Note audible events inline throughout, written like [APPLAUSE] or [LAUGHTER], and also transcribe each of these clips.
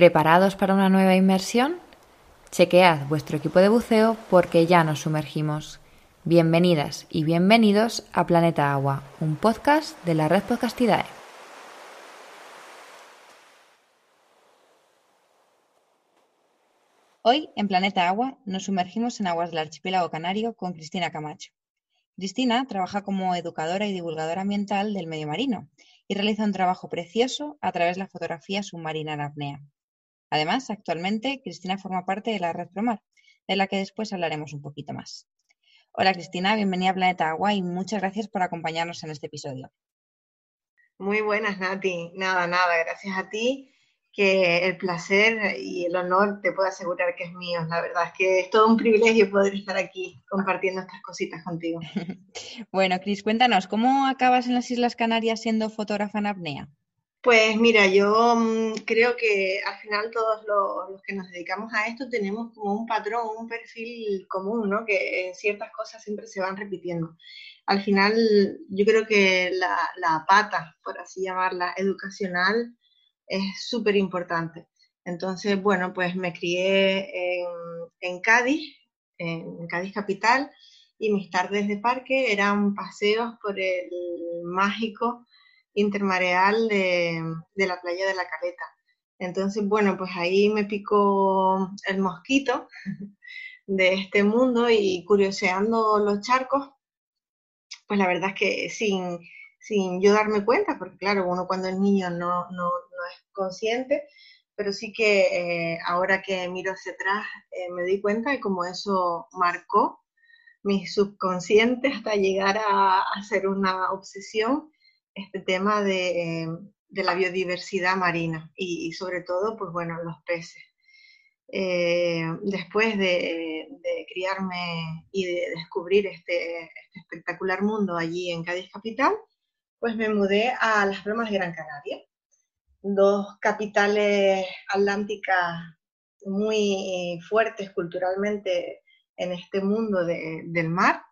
¿Preparados para una nueva inmersión? Chequead vuestro equipo de buceo porque ya nos sumergimos. Bienvenidas y bienvenidos a Planeta Agua, un podcast de la red Podcastidae. Hoy, en Planeta Agua, nos sumergimos en aguas del archipiélago canario con Cristina Camacho. Cristina trabaja como educadora y divulgadora ambiental del medio marino y realiza un trabajo precioso a través de la fotografía submarina en apnea. Además, actualmente Cristina forma parte de la red Promar, de la que después hablaremos un poquito más. Hola Cristina, bienvenida a Planeta Agua y muchas gracias por acompañarnos en este episodio. Muy buenas, Nati. Nada, nada, gracias a ti, que el placer y el honor te puedo asegurar que es mío. La verdad es que es todo un privilegio poder estar aquí compartiendo estas cositas contigo. [LAUGHS] bueno, Cris, cuéntanos, ¿cómo acabas en las Islas Canarias siendo fotógrafa en apnea? Pues mira, yo mm, creo que al final todos los, que nos dedicamos a esto tenemos como un patrón, un perfil común, ¿no? Que ciertas cosas siempre se van repitiendo. Al final yo creo que la, pata, por así llamarla, educacional, es súper importante. Entonces, bueno, pues me crié en, en Cádiz, en Cádiz capital, y mis tardes de parque eran paseos por el mágico intermareal de, la playa de la Caleta. Entonces, bueno, pues ahí me picó el mosquito de este mundo y curioseando los charcos, pues la verdad es que sin, sin yo darme cuenta, porque claro, uno cuando es niño no, no, es consciente, pero sí que eh, ahora que miro hacia atrás eh, me di cuenta de cómo eso marcó mi subconsciente hasta llegar a, a ser una obsesión este tema de, la biodiversidad marina y, sobre todo, pues bueno, los peces. Eh, después de, criarme y de descubrir este, este, espectacular mundo allí en Cádiz Capital, pues me mudé a las Lomas de Gran Canaria, dos capitales atlánticas muy fuertes culturalmente en este mundo del mar.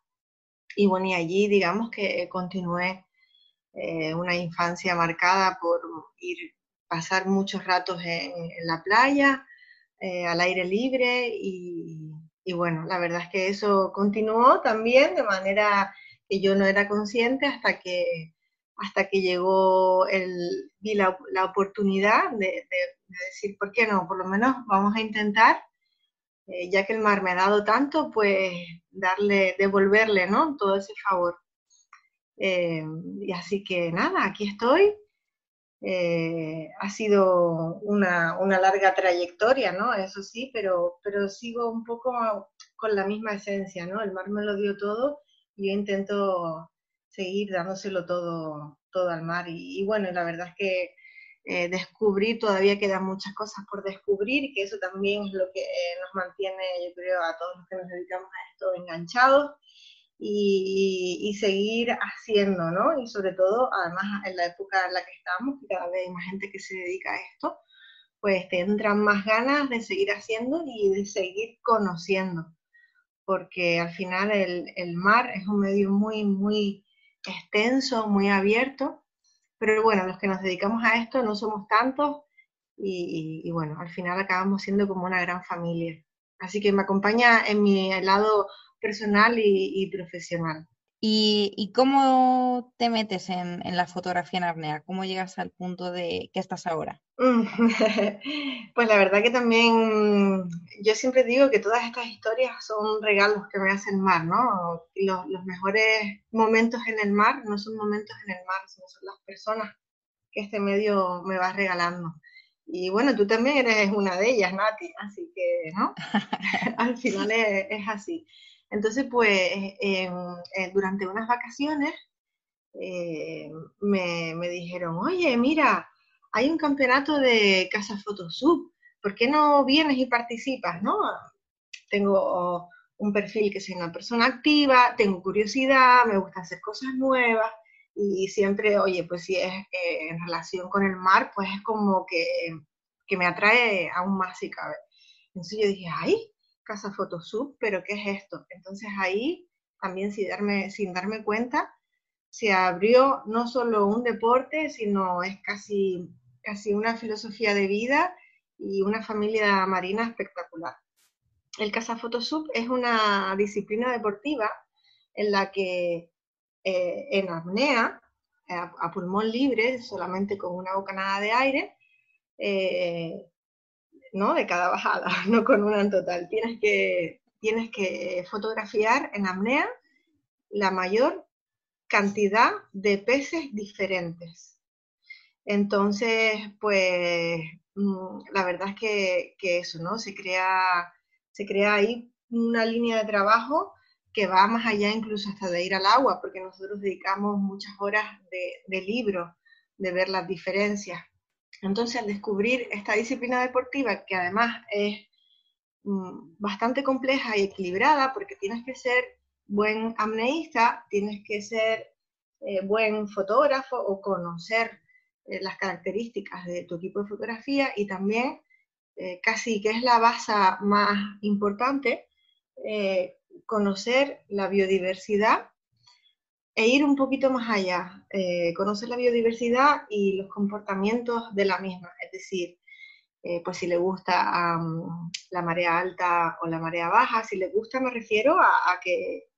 Y bueno, y allí digamos que continué eh, una infancia marcada por ir, pasar muchos ratos en, la playa, eh, al aire libre y, bueno, la verdad es que eso continuó también de manera que yo no era consciente hasta que, hasta que llegó el, vi la, oportunidad de, decir, ¿por qué no? Por lo menos vamos a intentar, eh, ya que el mar me ha dado tanto, pues darle, devolverle, ¿no? Todo ese favor. Eh, y así que nada, aquí estoy. Eh, ha sido una, larga trayectoria, ¿no? Eso sí, pero, pero sigo un poco con la misma esencia, ¿no? El mar me lo dio todo y yo intento seguir dándoselo todo, todo al mar. Y, bueno, la verdad es que eh, descubrir, todavía quedan muchas cosas por descubrir, y que eso también es lo que nos mantiene, yo creo, a todos los que nos dedicamos a esto enganchados y, seguir haciendo, ¿no? Y sobre todo, además, en la época en la que estamos, cada vez hay más gente que se dedica a esto, pues tendrán más ganas de seguir haciendo y de seguir conociendo, porque al final el, mar es un medio muy, muy extenso, muy abierto, pero bueno, los que nos dedicamos a esto no somos tantos y, y bueno, al final acabamos siendo como una gran familia. Así que me acompaña en mi lado personal y, profesional. ¿Y, cómo te metes en, la fotografía en apnea? ¿Cómo llegas al punto de que estás ahora? [LAUGHS] pues la verdad que también yo siempre digo que todas estas historias son regalos que me hacen mar, ¿no? Los, los mejores momentos en el mar no son momentos en el mar, sino son las personas que este medio me va regalando. Y bueno, tú también eres una de ellas, Nati, así que, ¿no? [LAUGHS] Al final es así. Entonces, pues, eh, durante unas vacaciones eh, me, dijeron, oye, mira, hay un campeonato de Casa Photosub, ¿por qué no vienes y participas, no? Tengo un perfil que soy una persona activa, tengo curiosidad, me gusta hacer cosas nuevas y siempre, oye, pues si es eh, en relación con el mar, pues es como que, que me atrae aún más si cabe. Entonces yo dije, ay, Casa Photosub, pero ¿qué es esto? Entonces ahí también sin darme, sin darme cuenta, se abrió no solo un deporte, sino es casi, casi una filosofía de vida y una familia marina espectacular. El Photosub es una disciplina deportiva en la que eh, en apnea, a, pulmón libre, solamente con una bocanada de aire, eh, ¿no? De cada bajada, [LAUGHS] no con una en total. Tienes que, tienes que fotografiar en apnea la mayor cantidad de peces diferentes. Entonces, pues mm, la verdad es que, que, eso, ¿no? Se crea, se crea ahí una línea de trabajo que va más allá incluso hasta de ir al agua, porque nosotros dedicamos muchas horas de, de libro, de ver las diferencias. Entonces, al descubrir esta disciplina deportiva, que además es mm, bastante compleja y equilibrada, porque tienes que ser buen amneísta, tienes que ser eh, buen fotógrafo o conocer eh, las características de tu equipo de fotografía y también, eh, casi que es la base más importante, conocer la biodiversidad e ir un poquito más allá, conocer la biodiversidad y los comportamientos de la misma, es decir, pues si le gusta la marea alta o la marea baja, si le gusta me refiero a que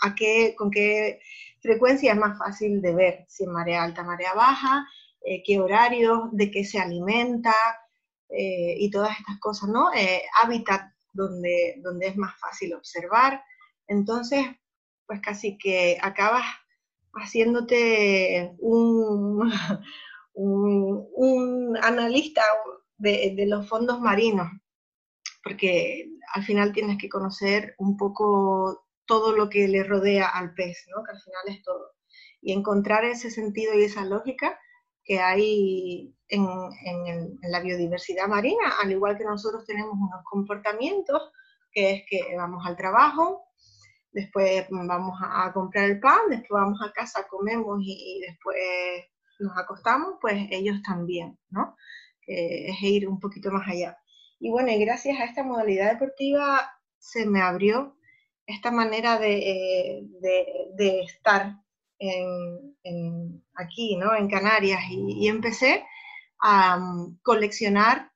a, qué, con qué frecuencia es más fácil de ver, si en marea alta, marea baja, eh, qué horario, de qué se alimenta eh, y todas estas cosas, ¿no? Eh, hábitat donde, donde es más fácil observar. Entonces, pues casi que acabas haciéndote [LAUGHS] un, un, analista de, los fondos marinos, porque al final tienes que conocer un poco todo lo que le rodea al pez, ¿no? que al final es todo. Y encontrar ese sentido y esa lógica que hay en, la biodiversidad marina, al igual que nosotros tenemos unos comportamientos, que es que vamos al trabajo, después vamos a, comprar el pan, después vamos a casa, comemos y, después nos acostamos, pues ellos también, ¿no? es ir un poquito más allá. Y bueno, gracias a esta modalidad deportiva se me abrió esta manera de, de, estar en, aquí, ¿no? En Canarias, y, empecé a um, coleccionar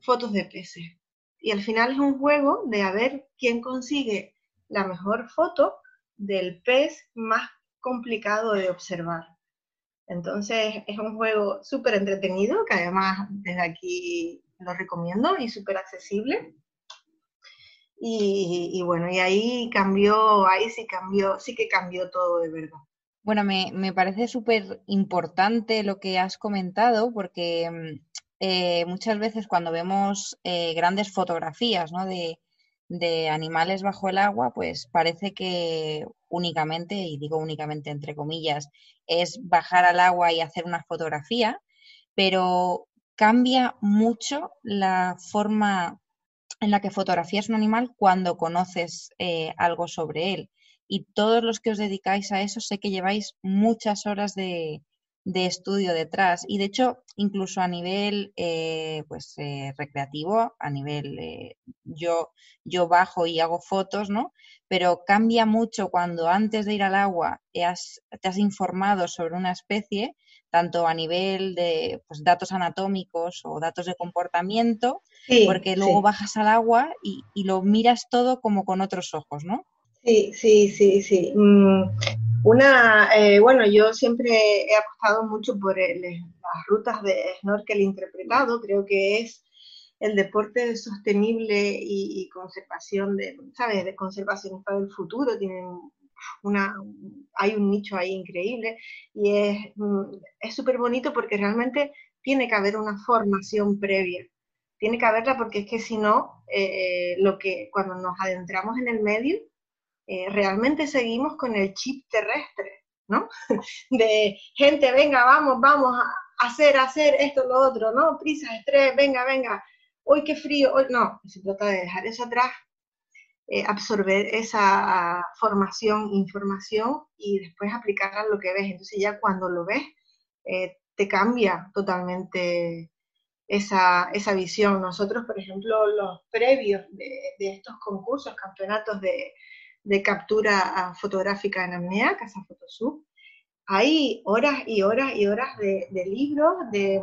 fotos de peces. Y al final es un juego de a ver quién consigue la mejor foto del pez más complicado de observar. Entonces es un juego súper entretenido, que además desde aquí lo recomiendo y súper accesible. Y, bueno, y ahí cambió, ahí sí cambió, sí que cambió todo de verdad. Bueno, me, me parece súper importante lo que has comentado porque mm, eh, muchas veces cuando vemos eh, grandes fotografías ¿no? de, de animales bajo el agua, pues parece que únicamente, y digo únicamente entre comillas, es bajar al agua y hacer una fotografía, pero cambia mucho la forma en la que fotografías un animal cuando conoces eh, algo sobre él. Y todos los que os dedicáis a eso sé que lleváis muchas horas de, estudio detrás. Y de hecho, incluso a nivel eh, pues, eh, recreativo, a nivel yo, yo bajo y hago fotos, ¿no? Pero cambia mucho cuando antes de ir al agua te has, te has informado sobre una especie tanto a nivel de pues, datos anatómicos o datos de comportamiento, porque luego bajas al agua y, lo miras todo como con otros ojos, ¿no? Sí, sí, sí, sí. Mm, una, eh, bueno, yo siempre he apostado mucho por las rutas de snorkel interpretado, creo que es el deporte sostenible y, conservación de, ¿sabes? De conservación para el futuro, tienen una, hay un nicho ahí increíble y es súper bonito porque realmente tiene que haber una formación previa. Tiene que haberla porque es que si no, eh, lo que cuando nos adentramos en el medio, eh, realmente seguimos con el chip terrestre, ¿no? [LAUGHS] De gente, venga, vamos, vamos a hacer, hacer esto, lo otro, ¿no? Prisa, estrés, venga, venga, hoy qué frío, hoy no, se trata de dejar eso atrás eh, absorber esa formación, información y después aplicarla a lo que ves. Entonces ya cuando lo ves, eh, te cambia totalmente esa, esa, visión. Nosotros, por ejemplo, los previos de, estos concursos, campeonatos de, de, captura fotográfica en apnea, Casa Fotosub, hay horas y horas y horas de, libros, de,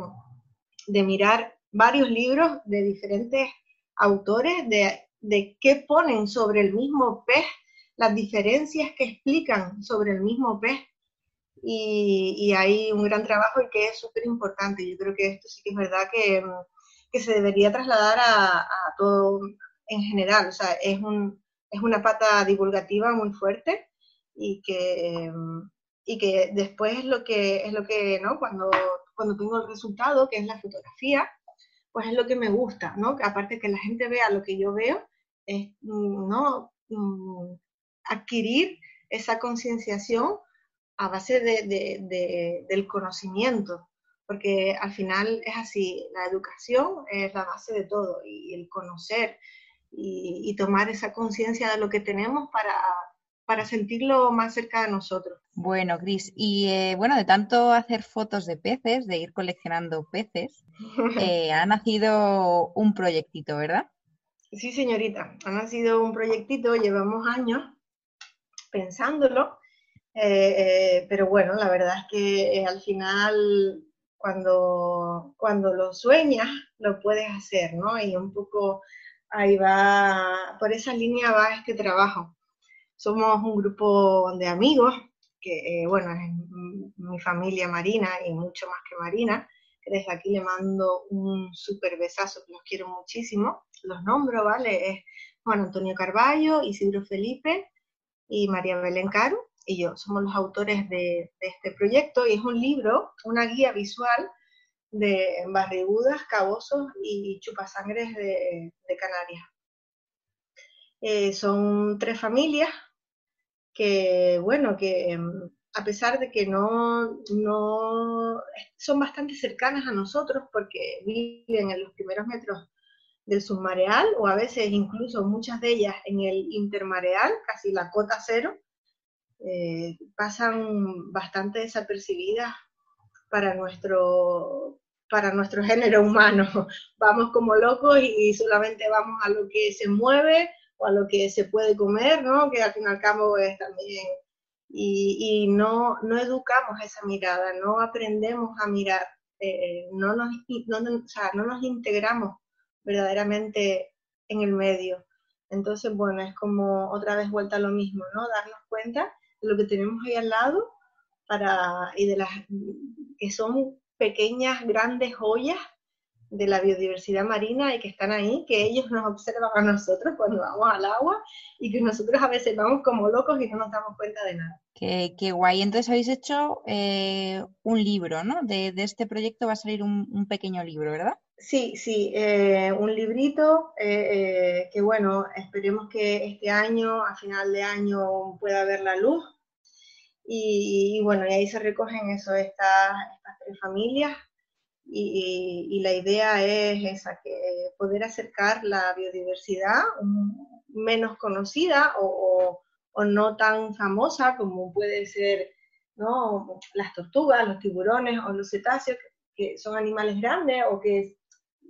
de mirar varios libros de diferentes autores de, de qué ponen sobre el mismo pez, las diferencias que explican sobre el mismo pez. Y, hay un gran trabajo y que es súper importante. Yo creo que esto sí que es verdad que, que se debería trasladar a, a, todo en general. O sea, es, un, es una pata divulgativa muy fuerte y que, y que después es lo que, es lo que ¿no? cuando, cuando tengo el resultado, que es la fotografía, pues es lo que me gusta, ¿no? Aparte que la gente vea lo que yo veo, es, ¿no? Mm, adquirir esa concienciación a base de, del conocimiento, porque al final es así, la educación es la base de todo y el conocer y, tomar esa conciencia de lo que tenemos para, para sentirlo más cerca de nosotros. Bueno, Cris, y eh, bueno, de tanto hacer fotos de peces, de ir coleccionando peces, eh, ha nacido un proyectito, ¿verdad? Sí, señorita, ha nacido un proyectito, llevamos años pensándolo, eh, pero bueno, la verdad es que al final cuando, cuando lo sueñas, lo puedes hacer, ¿no? Y un poco ahí va, por esa línea va este trabajo. Somos un grupo de amigos, que eh, bueno, es mi familia Marina y mucho más que Marina, que desde aquí le mando un súper besazo, los quiero muchísimo. Los nombro, ¿vale? Es Juan Antonio Carballo, Isidro Felipe y María Belén y yo. Somos los autores de, este proyecto y es un libro, una guía visual de barrigudas, cabosos y chupasangres de, Canarias. Eh, son tres familias que, bueno, que em, a pesar de que no, no son bastante cercanas a nosotros porque viven en los primeros metros del submareal o a veces incluso muchas de ellas en el intermareal, casi la cota cero, eh, pasan bastante desapercibidas para nuestro, para nuestro género humano. [LAUGHS] Vamos como locos y solamente vamos a lo que se mueve o a lo que se puede comer, ¿no? Que al fin y al cabo es también... Y, no, no educamos esa mirada, no aprendemos a mirar, eh, no, nos, no, o sea, no nos integramos verdaderamente en el medio. Entonces, bueno, es como otra vez vuelta a lo mismo, ¿no? Darnos cuenta de lo que tenemos ahí al lado para, y de las que son pequeñas, grandes joyas de la biodiversidad marina y que están ahí, que ellos nos observan a nosotros cuando vamos al agua y que nosotros a veces vamos como locos y no nos damos cuenta de nada. Qué, qué guay. Entonces habéis hecho eh, un libro, ¿no? De, de, este proyecto va a salir un, un pequeño libro, ¿verdad? Sí, sí, eh, un librito eh, que bueno, esperemos que este año, a final de año, pueda ver la luz. Y, bueno, y ahí se recogen eso, estas, estas tres familias y, la idea es esa, que poder acercar la biodiversidad menos conocida o, no tan famosa como puede ser ¿no? las tortugas, los tiburones o los cetáceos, que, son animales grandes o que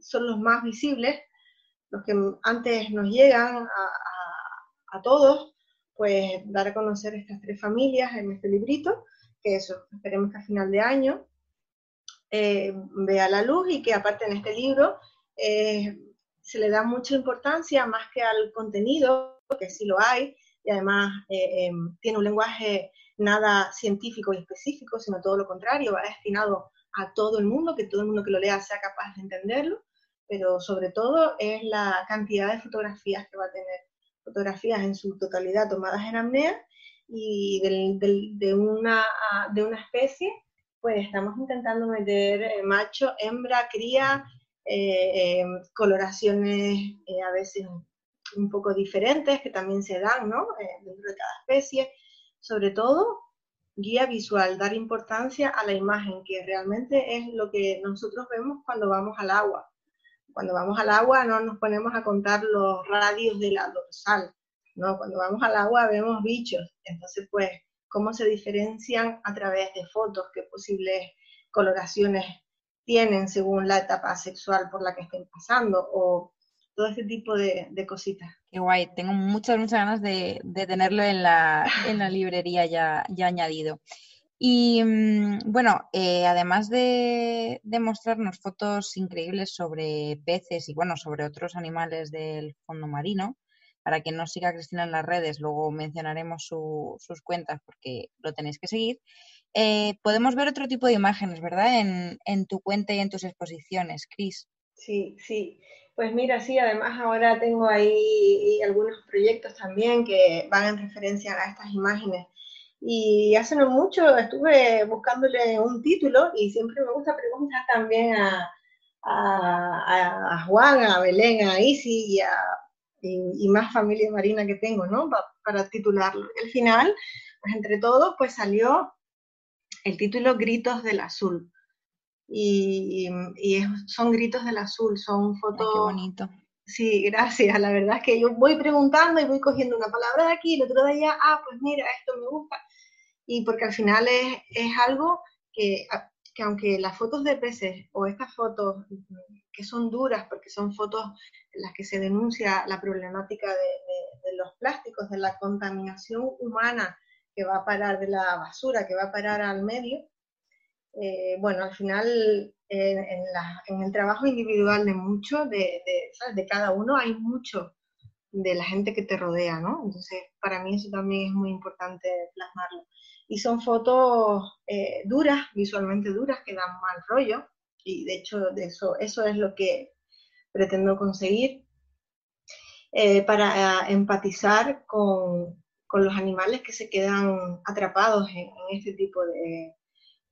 son los más visibles, los que antes nos llegan a, a todos, pues dar a conocer estas tres familias en este librito, que eso, esperemos que a final de año eh, vea la luz y que aparte en este libro eh, se le da mucha importancia más que al contenido, que sí lo hay, y además eh, tiene un lenguaje nada científico y específico, sino todo lo contrario, va destinado a todo el mundo, que todo el mundo que lo lea sea capaz de entenderlo, pero sobre todo es la cantidad de fotografías que va a tener, fotografías en su totalidad tomadas en apnea y de, una, de una especie pues estamos intentando meter eh, macho, hembra, cría, eh, em, coloraciones eh, a veces un poco diferentes que también se dan ¿no? dentro de cada especie. Sobre todo, guía visual, dar importancia a la imagen, que realmente es lo que nosotros vemos cuando vamos al agua. Cuando vamos al agua no nos ponemos a contar los radios de la dorsal, ¿no? Cuando vamos al agua vemos bichos. Entonces, pues, cómo se diferencian a través de fotos, qué posibles coloraciones tienen según la etapa sexual por la que estén pasando o todo ese tipo de, cositas. Qué guay, tengo muchas, muchas ganas de, tenerlo en la, librería ya añadido. Y mm, bueno, eh, además de, de, mostrarnos fotos increíbles sobre peces y bueno, sobre otros animales del fondo marino, para quien no siga Cristina en las redes, luego mencionaremos sus cuentas porque lo tenéis que seguir. Eh, podemos ver otro tipo de imágenes, ¿verdad? En, en tu cuenta y en tus exposiciones, Cris. Sí, sí. Pues mira, sí, además ahora tengo ahí algunos proyectos también que van en referencia a estas imágenes. Y hace no mucho estuve buscándole un título y siempre me gusta preguntar también a, a, Juan, a Belén, a Isi y a y, más familia marina que tengo, ¿no? para titularlo. Al final, pues entre todos, pues salió el título Gritos del Azul. Y, son gritos del azul, son fotos... qué bonito. Sí, gracias. La verdad es que yo voy preguntando y voy cogiendo una palabra de aquí, y otro de allá, ah, pues mira, esto me gusta. Y porque al final es, es algo que, que aunque las fotos de peces o estas fotos que son duras, porque son fotos en las que se denuncia la problemática de, los plásticos, de la contaminación humana que va a parar de la basura, que va a parar al medio, eh, bueno, al final en, el trabajo individual de muchos, de, de, cada uno, hay mucho de la gente que te rodea, ¿no? Entonces, para mí eso también es muy importante plasmarlo. Y son fotos eh, duras, visualmente duras, que dan mal rollo, y de hecho de eso, eso es lo que pretendo conseguir eh, para empatizar con, los animales que se quedan atrapados en, este tipo de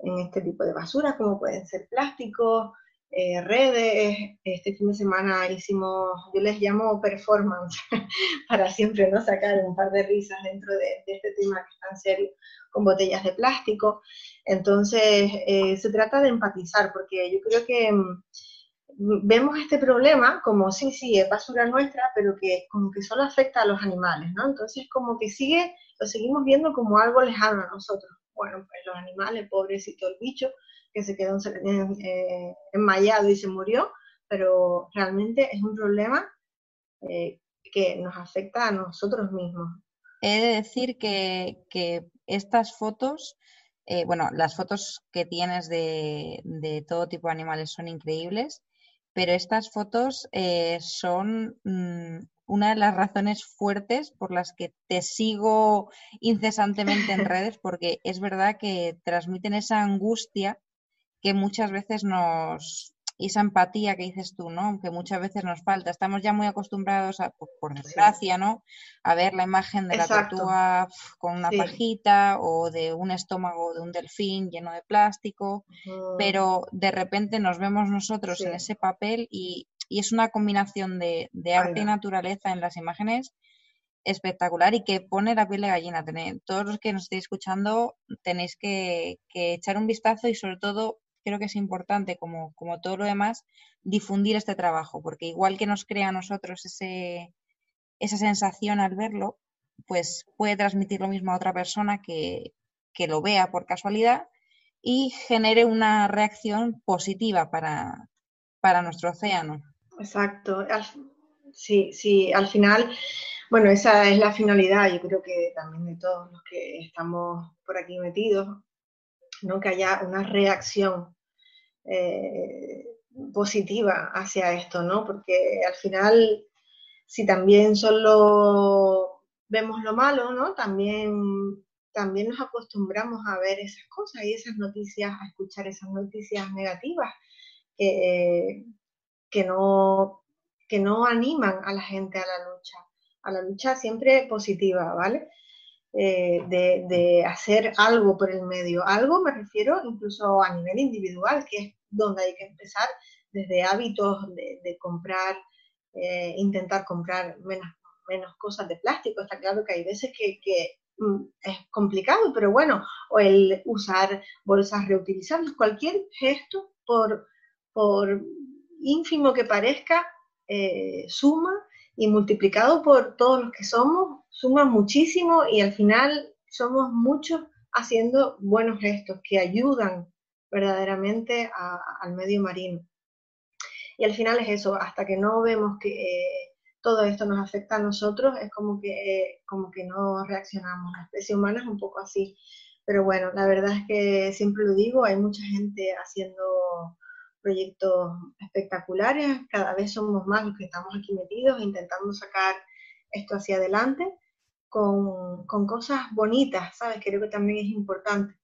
en este tipo de basuras, como pueden ser plásticos, eh, redes. Este fin de semana hicimos, yo les llamo performance, [LAUGHS] para siempre no sacar un par de risas dentro de, de este tema que es tan serio, con botellas de plástico. Entonces, eh, se trata de empatizar, porque yo creo que mm, vemos este problema como, sí, sí, es basura nuestra, pero que como que solo afecta a los animales, ¿no? Entonces, como que sigue, lo seguimos viendo como algo lejano a nosotros. Bueno, pues los animales, pobrecito el bicho, que se quedó eh, enmayado y se murió, pero realmente es un problema eh, que nos afecta a nosotros mismos. He de decir que, que estas fotos eh, bueno, las fotos que tienes de, todo tipo de animales son increíbles, pero estas fotos son mm, una de las razones fuertes por las que te sigo incesantemente en [LAUGHS] redes, porque es verdad que transmiten esa angustia que muchas veces nos, y esa empatía que dices tú, ¿no? Que muchas veces nos falta. Estamos ya muy acostumbrados, a, por, desgracia, ¿no? A ver la imagen de la tortuga con una pajita o de un estómago de un delfín lleno de plástico, pero de repente nos vemos nosotros en ese papel y, es una combinación de, arte y naturaleza en las imágenes espectacular y que pone la piel de gallina. todos los que nos estéis escuchando tenéis que, que echar un vistazo y sobre todo creo que es importante, como, como todo lo demás, difundir este trabajo, porque igual que nos crea a nosotros ese, esa sensación al verlo, pues puede transmitir lo mismo a otra persona que, que lo vea por casualidad y genere una reacción positiva para, para nuestro océano. Exacto. Sí, sí, al final, bueno, esa es la finalidad, yo creo que también de todos los que estamos por aquí metidos, ¿no? que haya una reacción eh, positiva hacia esto, ¿no? Porque al final, si también solo vemos lo malo, ¿no? También, también nos acostumbramos a ver esas cosas y esas noticias, a escuchar esas noticias negativas que, que, no, que no animan a la gente a la lucha, a la lucha siempre positiva, ¿vale? Eh, de, hacer algo por el medio. Algo me refiero incluso a nivel individual, que es donde hay que empezar desde hábitos de, comprar, eh, intentar comprar menos, menos cosas de plástico. Está claro que hay veces que, mm, es complicado, pero bueno, o el usar bolsas reutilizables, cualquier gesto, por, por ínfimo que parezca, eh, suma y multiplicado por todos los que somos, suma muchísimo y al final somos muchos haciendo buenos gestos que ayudan verdaderamente al medio marino. Y al final es eso, hasta que no vemos que eh, todo esto nos afecta a nosotros, es como que, como que no reaccionamos. La especie humana es un poco así. Pero bueno, la verdad es que siempre lo digo, hay mucha gente haciendo proyectos espectaculares, cada vez somos más los que estamos aquí metidos intentando sacar esto hacia adelante con, con cosas bonitas, ¿sabes? Creo que también es importante.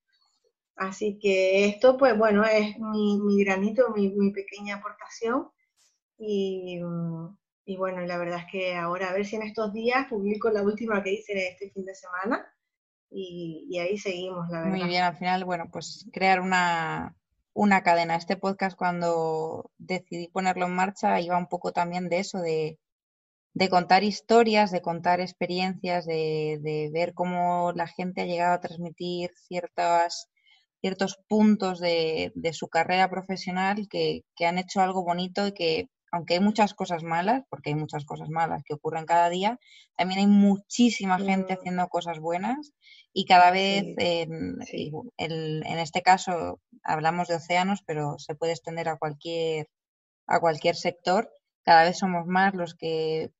Así que esto, pues bueno, es mi, mi granito, mi, mi, pequeña aportación. Y, y, bueno, la verdad es que ahora a ver si en estos días publico la última que hice este fin de semana y, y ahí seguimos, la verdad. Muy bien, al final, bueno, pues crear una, una cadena. Este podcast cuando decidí ponerlo en marcha iba un poco también de eso, de, de contar historias, de contar experiencias, de, de ver cómo la gente ha llegado a transmitir ciertas ciertos puntos de, de su carrera profesional que, que, han hecho algo bonito y que, aunque hay muchas cosas malas, porque hay muchas cosas malas que ocurren cada día, también hay muchísima gente haciendo cosas buenas y cada vez, sí, en, sí. El, en este caso, hablamos de océanos, pero se puede extender a cualquier, a cualquier sector. Cada vez somos más los que,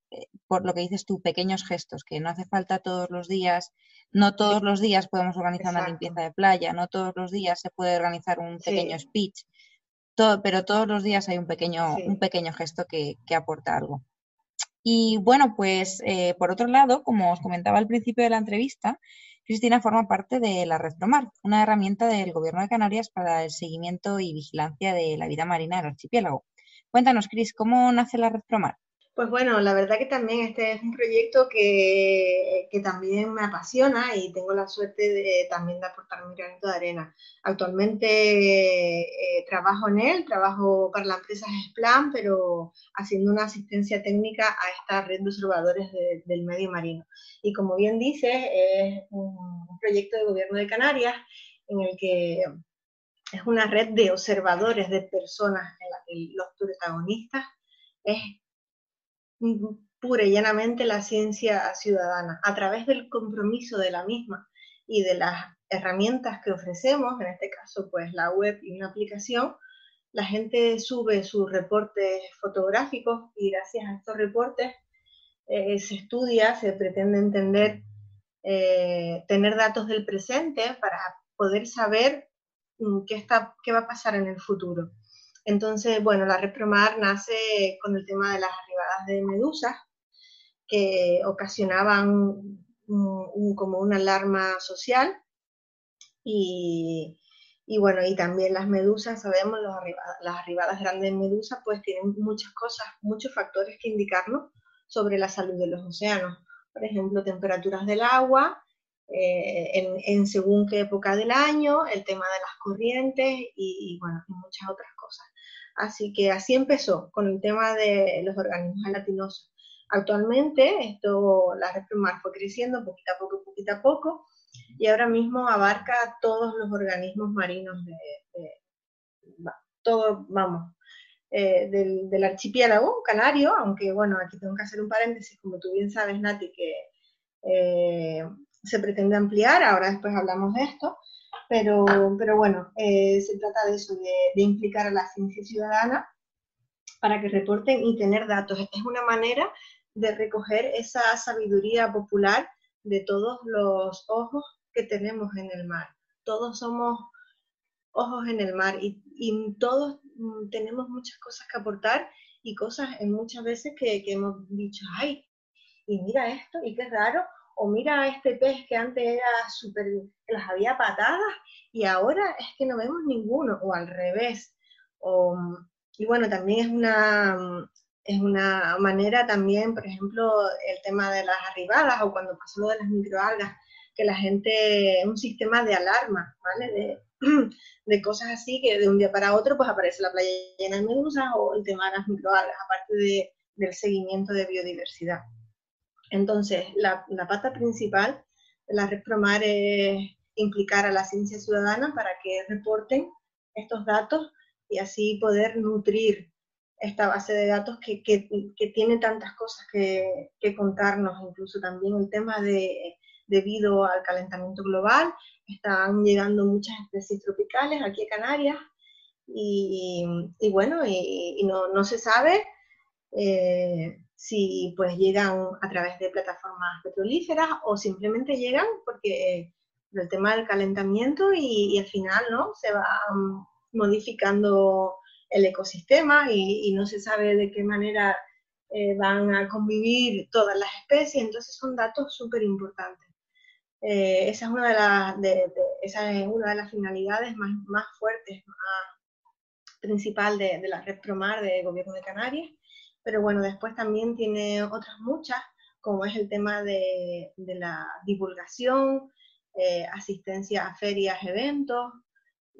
por lo que dices tú, pequeños gestos, que no hace falta todos los días no todos los días podemos organizar Exacto. una limpieza de playa, no todos los días se puede organizar un pequeño sí. speech, todo, pero todos los días hay un pequeño, sí. un pequeño gesto que, que, aporta algo. Y bueno, pues eh, por otro lado, como os comentaba al principio de la entrevista, Cristina forma parte de la Red Promar, una herramienta del Gobierno de Canarias para el seguimiento y vigilancia de la vida marina del archipiélago. Cuéntanos, Cris, ¿cómo nace la Red Promar? Pues bueno, la verdad que también este es un proyecto que, que, también me apasiona y tengo la suerte de, también de aportar mi granito de arena. Actualmente eh, trabajo en él, trabajo para la empresa Splan, pero haciendo una asistencia técnica a esta red de observadores de, del medio marino. Y como bien dice, es un proyecto de gobierno de Canarias en el que es una red de observadores, de personas en la que los protagonistas es pura y llanamente la ciencia ciudadana, a través del compromiso de la misma y de las herramientas que ofrecemos, en este caso pues la web y una aplicación, la gente sube sus reportes fotográficos y gracias a estos reportes eh, se estudia, se pretende entender, eh, tener datos del presente para poder saber mm, qué, está, qué va a pasar en el futuro. Entonces, bueno, la red Promar nace con el tema de las arribadas de medusas que ocasionaban un, como una alarma social y, bueno, y también las medusas, sabemos, las arribadas grandes de medusas pues tienen muchas cosas, muchos factores que indicarnos sobre la salud de los océanos. Por ejemplo, temperaturas del agua, eh, en, según qué época del año, el tema de las corrientes y bueno, y muchas otras cosas. Así que así empezó con el tema de los organismos gelatinosos. Actualmente esto, la red Promar fue creciendo poquito a poco, poquito a poco, y ahora mismo abarca todos los organismos marinos de, todo, vamos, eh, del, del, archipiélago canario, aunque bueno, aquí tengo que hacer un paréntesis, como tú bien sabes, Nati, que eh, se pretende ampliar, ahora después hablamos de esto, pero, pero bueno, eh, se trata de eso, de, de, implicar a la ciencia ciudadana para que reporten y tener datos. Es una manera de recoger esa sabiduría popular de todos los ojos que tenemos en el mar. Todos somos ojos en el mar y, y todos mm, tenemos muchas cosas que aportar y cosas en muchas veces que, que hemos dicho, ay, y mira esto, y qué raro, o mira este pez que antes era súper, las había patadas y ahora es que no vemos ninguno, o al revés. O, y bueno, también es una, es una manera también, por ejemplo, el tema de las arribadas o cuando pasó lo de las microalgas, que la gente, un sistema de alarma, ¿vale? De, [CLEARS THROAT] de cosas así que de un día para otro pues aparece la playa llena de medusas o el tema de las microalgas, aparte de, del seguimiento de biodiversidad. Entonces, la, la pata principal de la red Promar es implicar a la ciencia ciudadana para que reporten estos datos y así poder nutrir esta base de datos que, que, que tiene tantas cosas que, que, contarnos, incluso también el tema de, debido al calentamiento global, están llegando muchas especies tropicales aquí a Canarias y, y bueno, y, y no, no, se sabe eh, si pues llegan a través de plataformas petrolíferas o simplemente llegan porque del tema del calentamiento y, al final, ¿no? Se va modificando el ecosistema y, no se sabe de qué manera eh, van a convivir todas las especies, entonces son datos súper importantes. Eh, esa, es una de, las, de, es una de las finalidades más, más fuertes, más principal de, de, la red Promar de Gobierno de Canarias, pero bueno, después también tiene otras muchas, como es el tema de, la divulgación, eh, asistencia a ferias, eventos,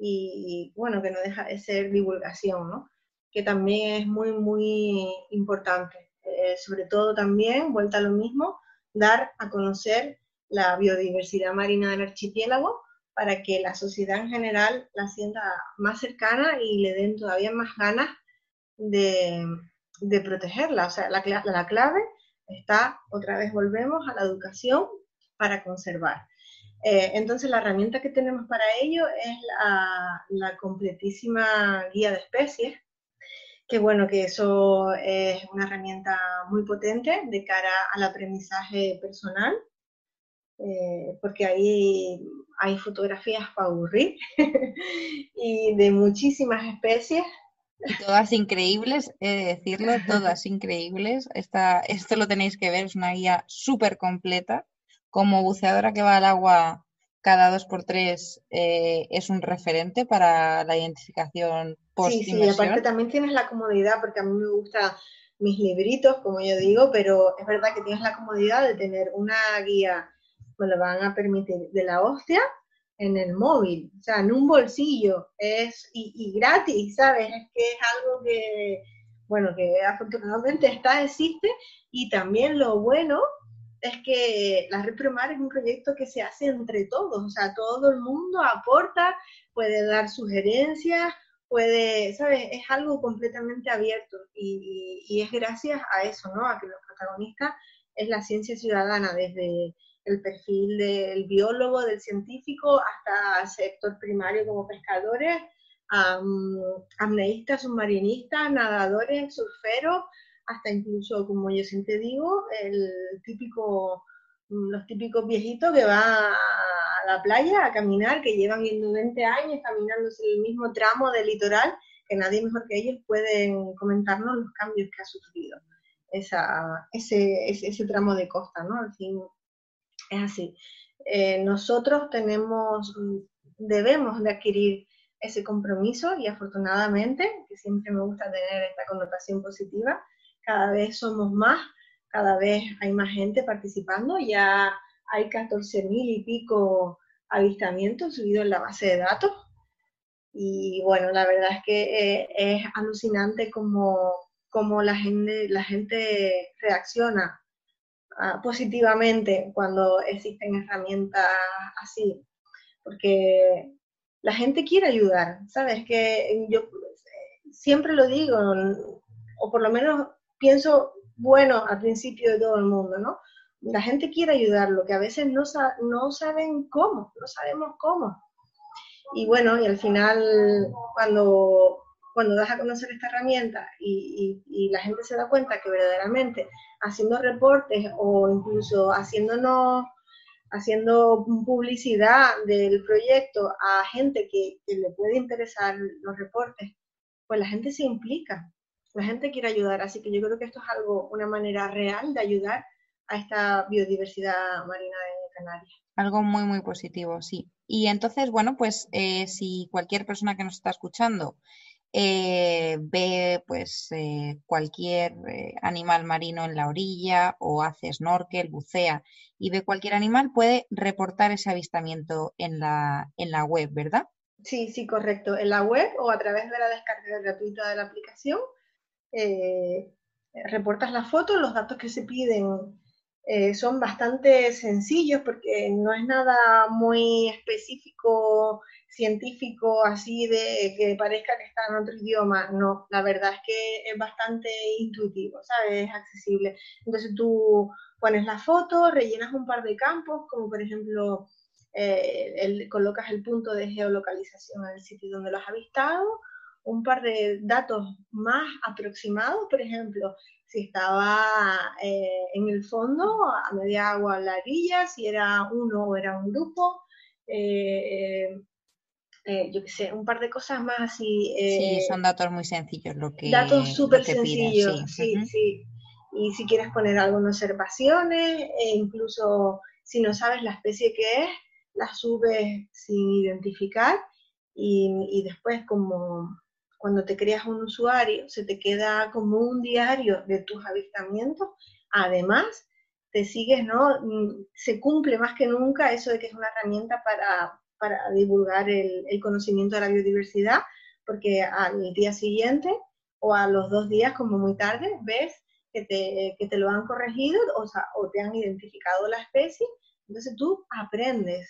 y, bueno, que no deja de ser divulgación, ¿no? que también es muy, muy importante. Eh, sobre todo también, vuelta a lo mismo, dar a conocer la biodiversidad marina del archipiélago para que la sociedad en general la sienta más cercana y le den todavía más ganas de, de protegerla. O sea, la, la clave está, otra vez volvemos a la educación para conservar. Eh, entonces, la herramienta que tenemos para ello es la, completísima guía de especies, que bueno, que eso es una herramienta muy potente de cara al aprendizaje personal, eh, porque ahí hay fotografías para aburrir [LAUGHS] y de muchísimas especies. Todas increíbles, he de decirlo, todas increíbles. esto lo tenéis que ver, es una guía súper completa como buceadora que va al agua cada dos por tres eh, es un referente para la identificación post Sí, sí, aparte también tienes la comodidad, porque a mí me gustan mis libritos, como yo digo, pero es verdad que tienes la comodidad de tener una guía, me lo van a permitir, de la hostia en el móvil, o sea, en un bolsillo, es y, y gratis, ¿sabes? Es que es algo que, bueno, que afortunadamente está, existe, y también lo bueno es que la Red Promar es un proyecto que se hace entre todos, o sea, todo el mundo aporta, puede dar sugerencias, puede, ¿sabes? Es algo completamente abierto y, es gracias a eso, ¿no? A que los protagonistas es la ciencia ciudadana, desde el perfil del biólogo, del científico, hasta sector primario como pescadores, um, amneístas, submarinistas, nadadores, surferos, hasta incluso, como yo siempre digo, el típico, los típicos viejitos que van a la playa a caminar, que llevan yendo 20 años caminándose el mismo tramo del litoral, que nadie mejor que ellos pueden comentarnos los cambios que ha sufrido esa, ese, ese, tramo de costa, ¿no? Al fin, es así. Eh, nosotros tenemos, debemos de adquirir ese compromiso y afortunadamente, que siempre me gusta tener esta connotación positiva, cada vez somos más, cada vez hay más gente participando, ya hay 14 mil y pico avistamientos subidos en la base de datos. Y bueno, la verdad es que eh, es alucinante cómo, la, gente, la gente reacciona ah, positivamente cuando existen herramientas así, porque la gente quiere ayudar, ¿sabes? Que yo siempre lo digo, o por lo menos pienso bueno al principio de todo el mundo, ¿no? La gente quiere ayudar, lo que a veces no, no saben cómo, no sabemos cómo. Y bueno, y al final, cuando, cuando das a conocer esta herramienta y, y, la gente se da cuenta que verdaderamente haciendo reportes o incluso haciéndonos haciendo publicidad del proyecto a gente que, que, le puede interesar los reportes, pues la gente se implica la gente quiere ayudar, así que yo creo que esto es algo, una manera real de ayudar a esta biodiversidad marina de Canarias. Algo muy, muy positivo, sí. Y entonces, bueno, pues eh, si cualquier persona que nos está escuchando eh, ve pues eh, cualquier animal marino en la orilla o hace snorkel, bucea y ve cualquier animal, puede reportar ese avistamiento en la, en la web, ¿verdad? Sí, sí, correcto. En la web o a través de la descarga gratuita de la aplicación eh, reportas la foto, los datos que se piden eh, son bastante sencillos porque no es nada muy específico, científico, así de que parezca que está en otro idioma. No, la verdad es que es bastante intuitivo, ¿sabes? Es accesible. Entonces tú pones la foto, rellenas un par de campos, como por ejemplo, eh, colocas el punto de geolocalización en el sitio donde lo has avistado, un par de datos más aproximados, por ejemplo, si estaba eh, en el fondo, a media agua la orilla, si era uno o era un grupo, eh, eh, yo qué sé, un par de cosas más así. sí, son datos muy sencillos lo que Datos súper sencillos, sí, sí, Y si quieres poner algunas observaciones, e incluso si no sabes la especie que es, la subes sin identificar y, y después como cuando te creas un usuario, se te queda como un diario de tus avistamientos. Además, te sigues, ¿no? Mm, se cumple más que nunca eso de que es una herramienta para, divulgar el, conocimiento de la biodiversidad, porque al día siguiente o a los dos días, como muy tarde, ves que te, que te lo han corregido o, o te han identificado la especie, entonces tú aprendes.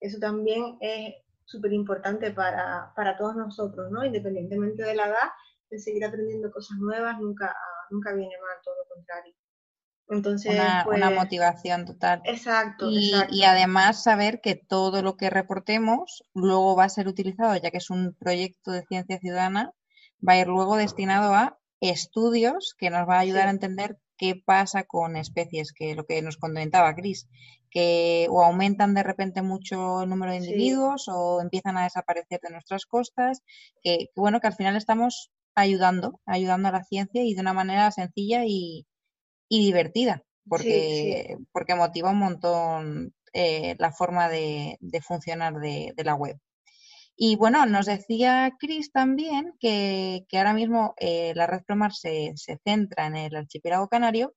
Eso también es súper importante para, para, todos nosotros, ¿no? Independientemente de la edad, de seguir aprendiendo cosas nuevas nunca, nunca viene mal, todo lo contrario. Entonces, una, una, pues motivación total. Exacto y, exacto y, además saber que todo lo que reportemos luego va a ser utilizado, ya que es un proyecto de ciencia ciudadana, va a ir luego destinado a estudios que nos va a ayudar a entender qué pasa con especies, que lo que nos comentaba Cris, que o aumentan de repente mucho el número de individuos o empiezan a desaparecer de nuestras costas, que, bueno, que al final estamos ayudando, ayudando a la ciencia y de una manera sencilla y, y divertida, porque, porque motiva un montón eh, la forma de, funcionar de, la web. Y bueno, nos decía Chris también que, ahora mismo eh, la red Promar se, se, centra en el archipiélago canario,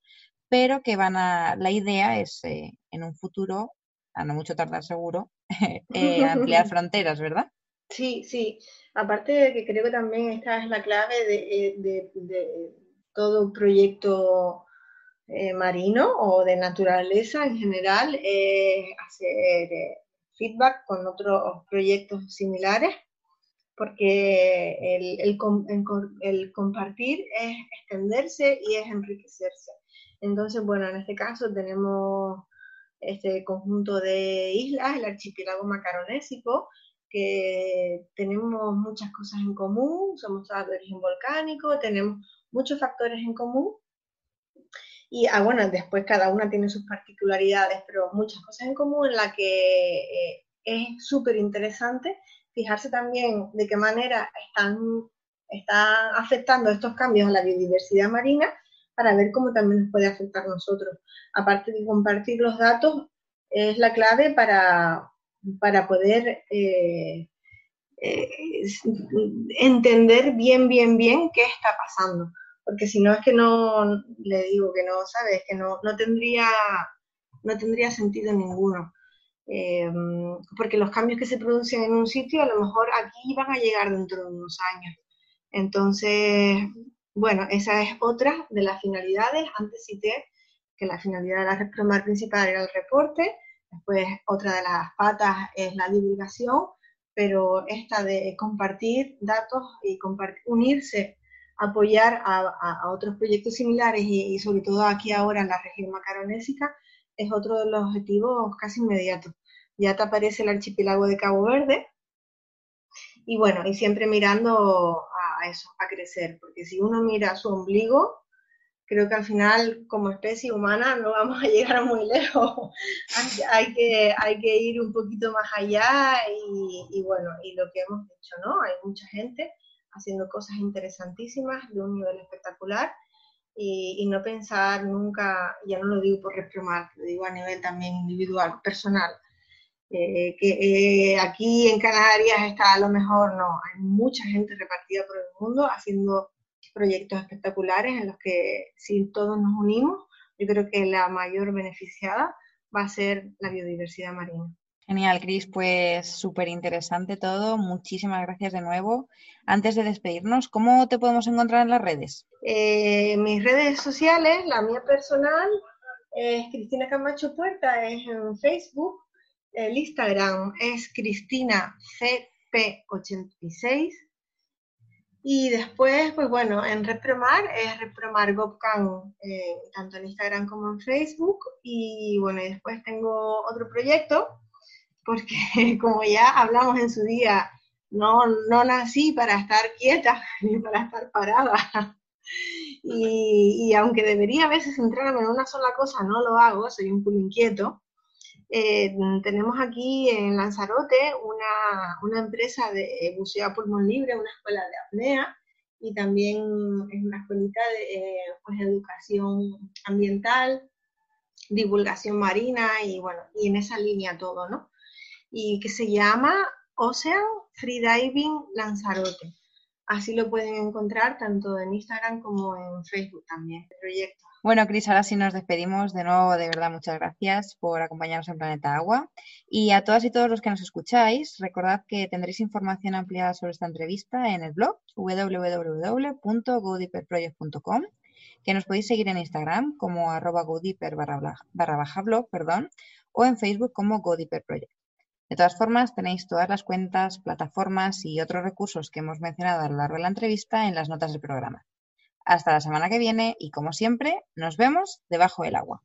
pero que van a, la idea es eh, en un futuro, a no mucho tardar seguro, [LAUGHS] ampliar [LAUGHS] fronteras, ¿verdad? Sí, sí. Aparte de que creo que también esta es la clave de, de, de todo un proyecto eh, marino o de naturaleza en general, hacer eh, feedback con otros proyectos similares, porque el, compartir es extenderse y es enriquecerse. Entonces, bueno, en este caso tenemos este conjunto de islas, el archipiélago macaronésico, que tenemos muchas cosas en común, somos de origen volcánico, tenemos muchos factores en común y ah, bueno, después cada una tiene sus particularidades, pero muchas cosas en común en la que eh, es súper interesante fijarse también de qué manera están, están afectando estos cambios a la biodiversidad marina para ver cómo también nos puede afectar a nosotros. Aparte de compartir los datos, es la clave para, para poder eh, eh, entender bien, bien, bien qué está pasando porque si no es que no, le digo que no, ¿sabes? Que no, no, tendría, no tendría sentido ninguno. Em, porque los cambios que se producen en un sitio a lo mejor aquí van a llegar dentro de unos años. Entonces, bueno, esa es otra de las finalidades. Antes cité que la finalidad de la repromar principal era el reporte, después otra de las patas es la divulgación, pero esta de compartir datos y unirse apoyar a, otros proyectos similares y, sobre todo aquí ahora en la región macaronésica es otro de los objetivos casi inmediatos. Ya te aparece el archipiélago de Cabo Verde y bueno, y siempre mirando a eso, a crecer, porque si uno mira su ombligo, creo que al final como especie humana no vamos a llegar [LAUGHS] muy lejos. hay, que, hay que ir un poquito más allá y, y bueno, y lo que hemos dicho, ¿no? Hay mucha gente haciendo cosas interesantísimas de un nivel espectacular y, no pensar nunca, ya no lo digo por repromar, lo digo a nivel también individual, personal, eh, que eh, aquí en Canarias está a lo mejor, no, hay mucha gente repartida por el mundo haciendo proyectos espectaculares en los que si todos nos unimos, yo creo que la mayor beneficiada va a ser la biodiversidad marina. Genial, Cris, pues súper interesante todo. Muchísimas gracias de nuevo. Antes de despedirnos, ¿cómo te podemos encontrar en las redes? Eh, mis redes sociales, la mía personal es Cristina Camacho Puerta, es en Facebook. El Instagram es Cristina CP86. Y después, pues bueno, en Repromar es Repromar Gopcan, eh, tanto en Instagram como en Facebook. Y bueno, después tengo otro proyecto porque [LAUGHS] como ya hablamos en su día, no, no nací para estar quieta [LAUGHS] ni para estar parada. [LAUGHS] Y, aunque debería a veces centrarme en una sola cosa, no lo hago, soy un culo inquieto. Eh, tenemos aquí en Lanzarote una, empresa de buceo a pulmón libre, una escuela de apnea y también es una escuelita de eh, pues, educación ambiental, divulgación marina y bueno, y en esa línea todo, ¿no? Y que se llama Ocean Freediving Lanzarote. Así lo pueden encontrar tanto en Instagram como en Facebook también, el proyecto. Bueno, Cris, ahora sí nos despedimos. De nuevo, de verdad, muchas gracias por acompañarnos en Planeta Agua. Y a todas y todos los que nos escucháis, recordad que tendréis información ampliada sobre esta entrevista en el blog www.godiperproject.com, que nos podéis seguir en Instagram como arroba barra, baja blog, perdón, o en Facebook como godiperproject. De todas formas, tenéis todas las cuentas, plataformas y otros recursos que hemos mencionado a lo largo de la entrevista en las notas del programa. Hasta la semana que viene y como siempre, nos vemos debajo del agua.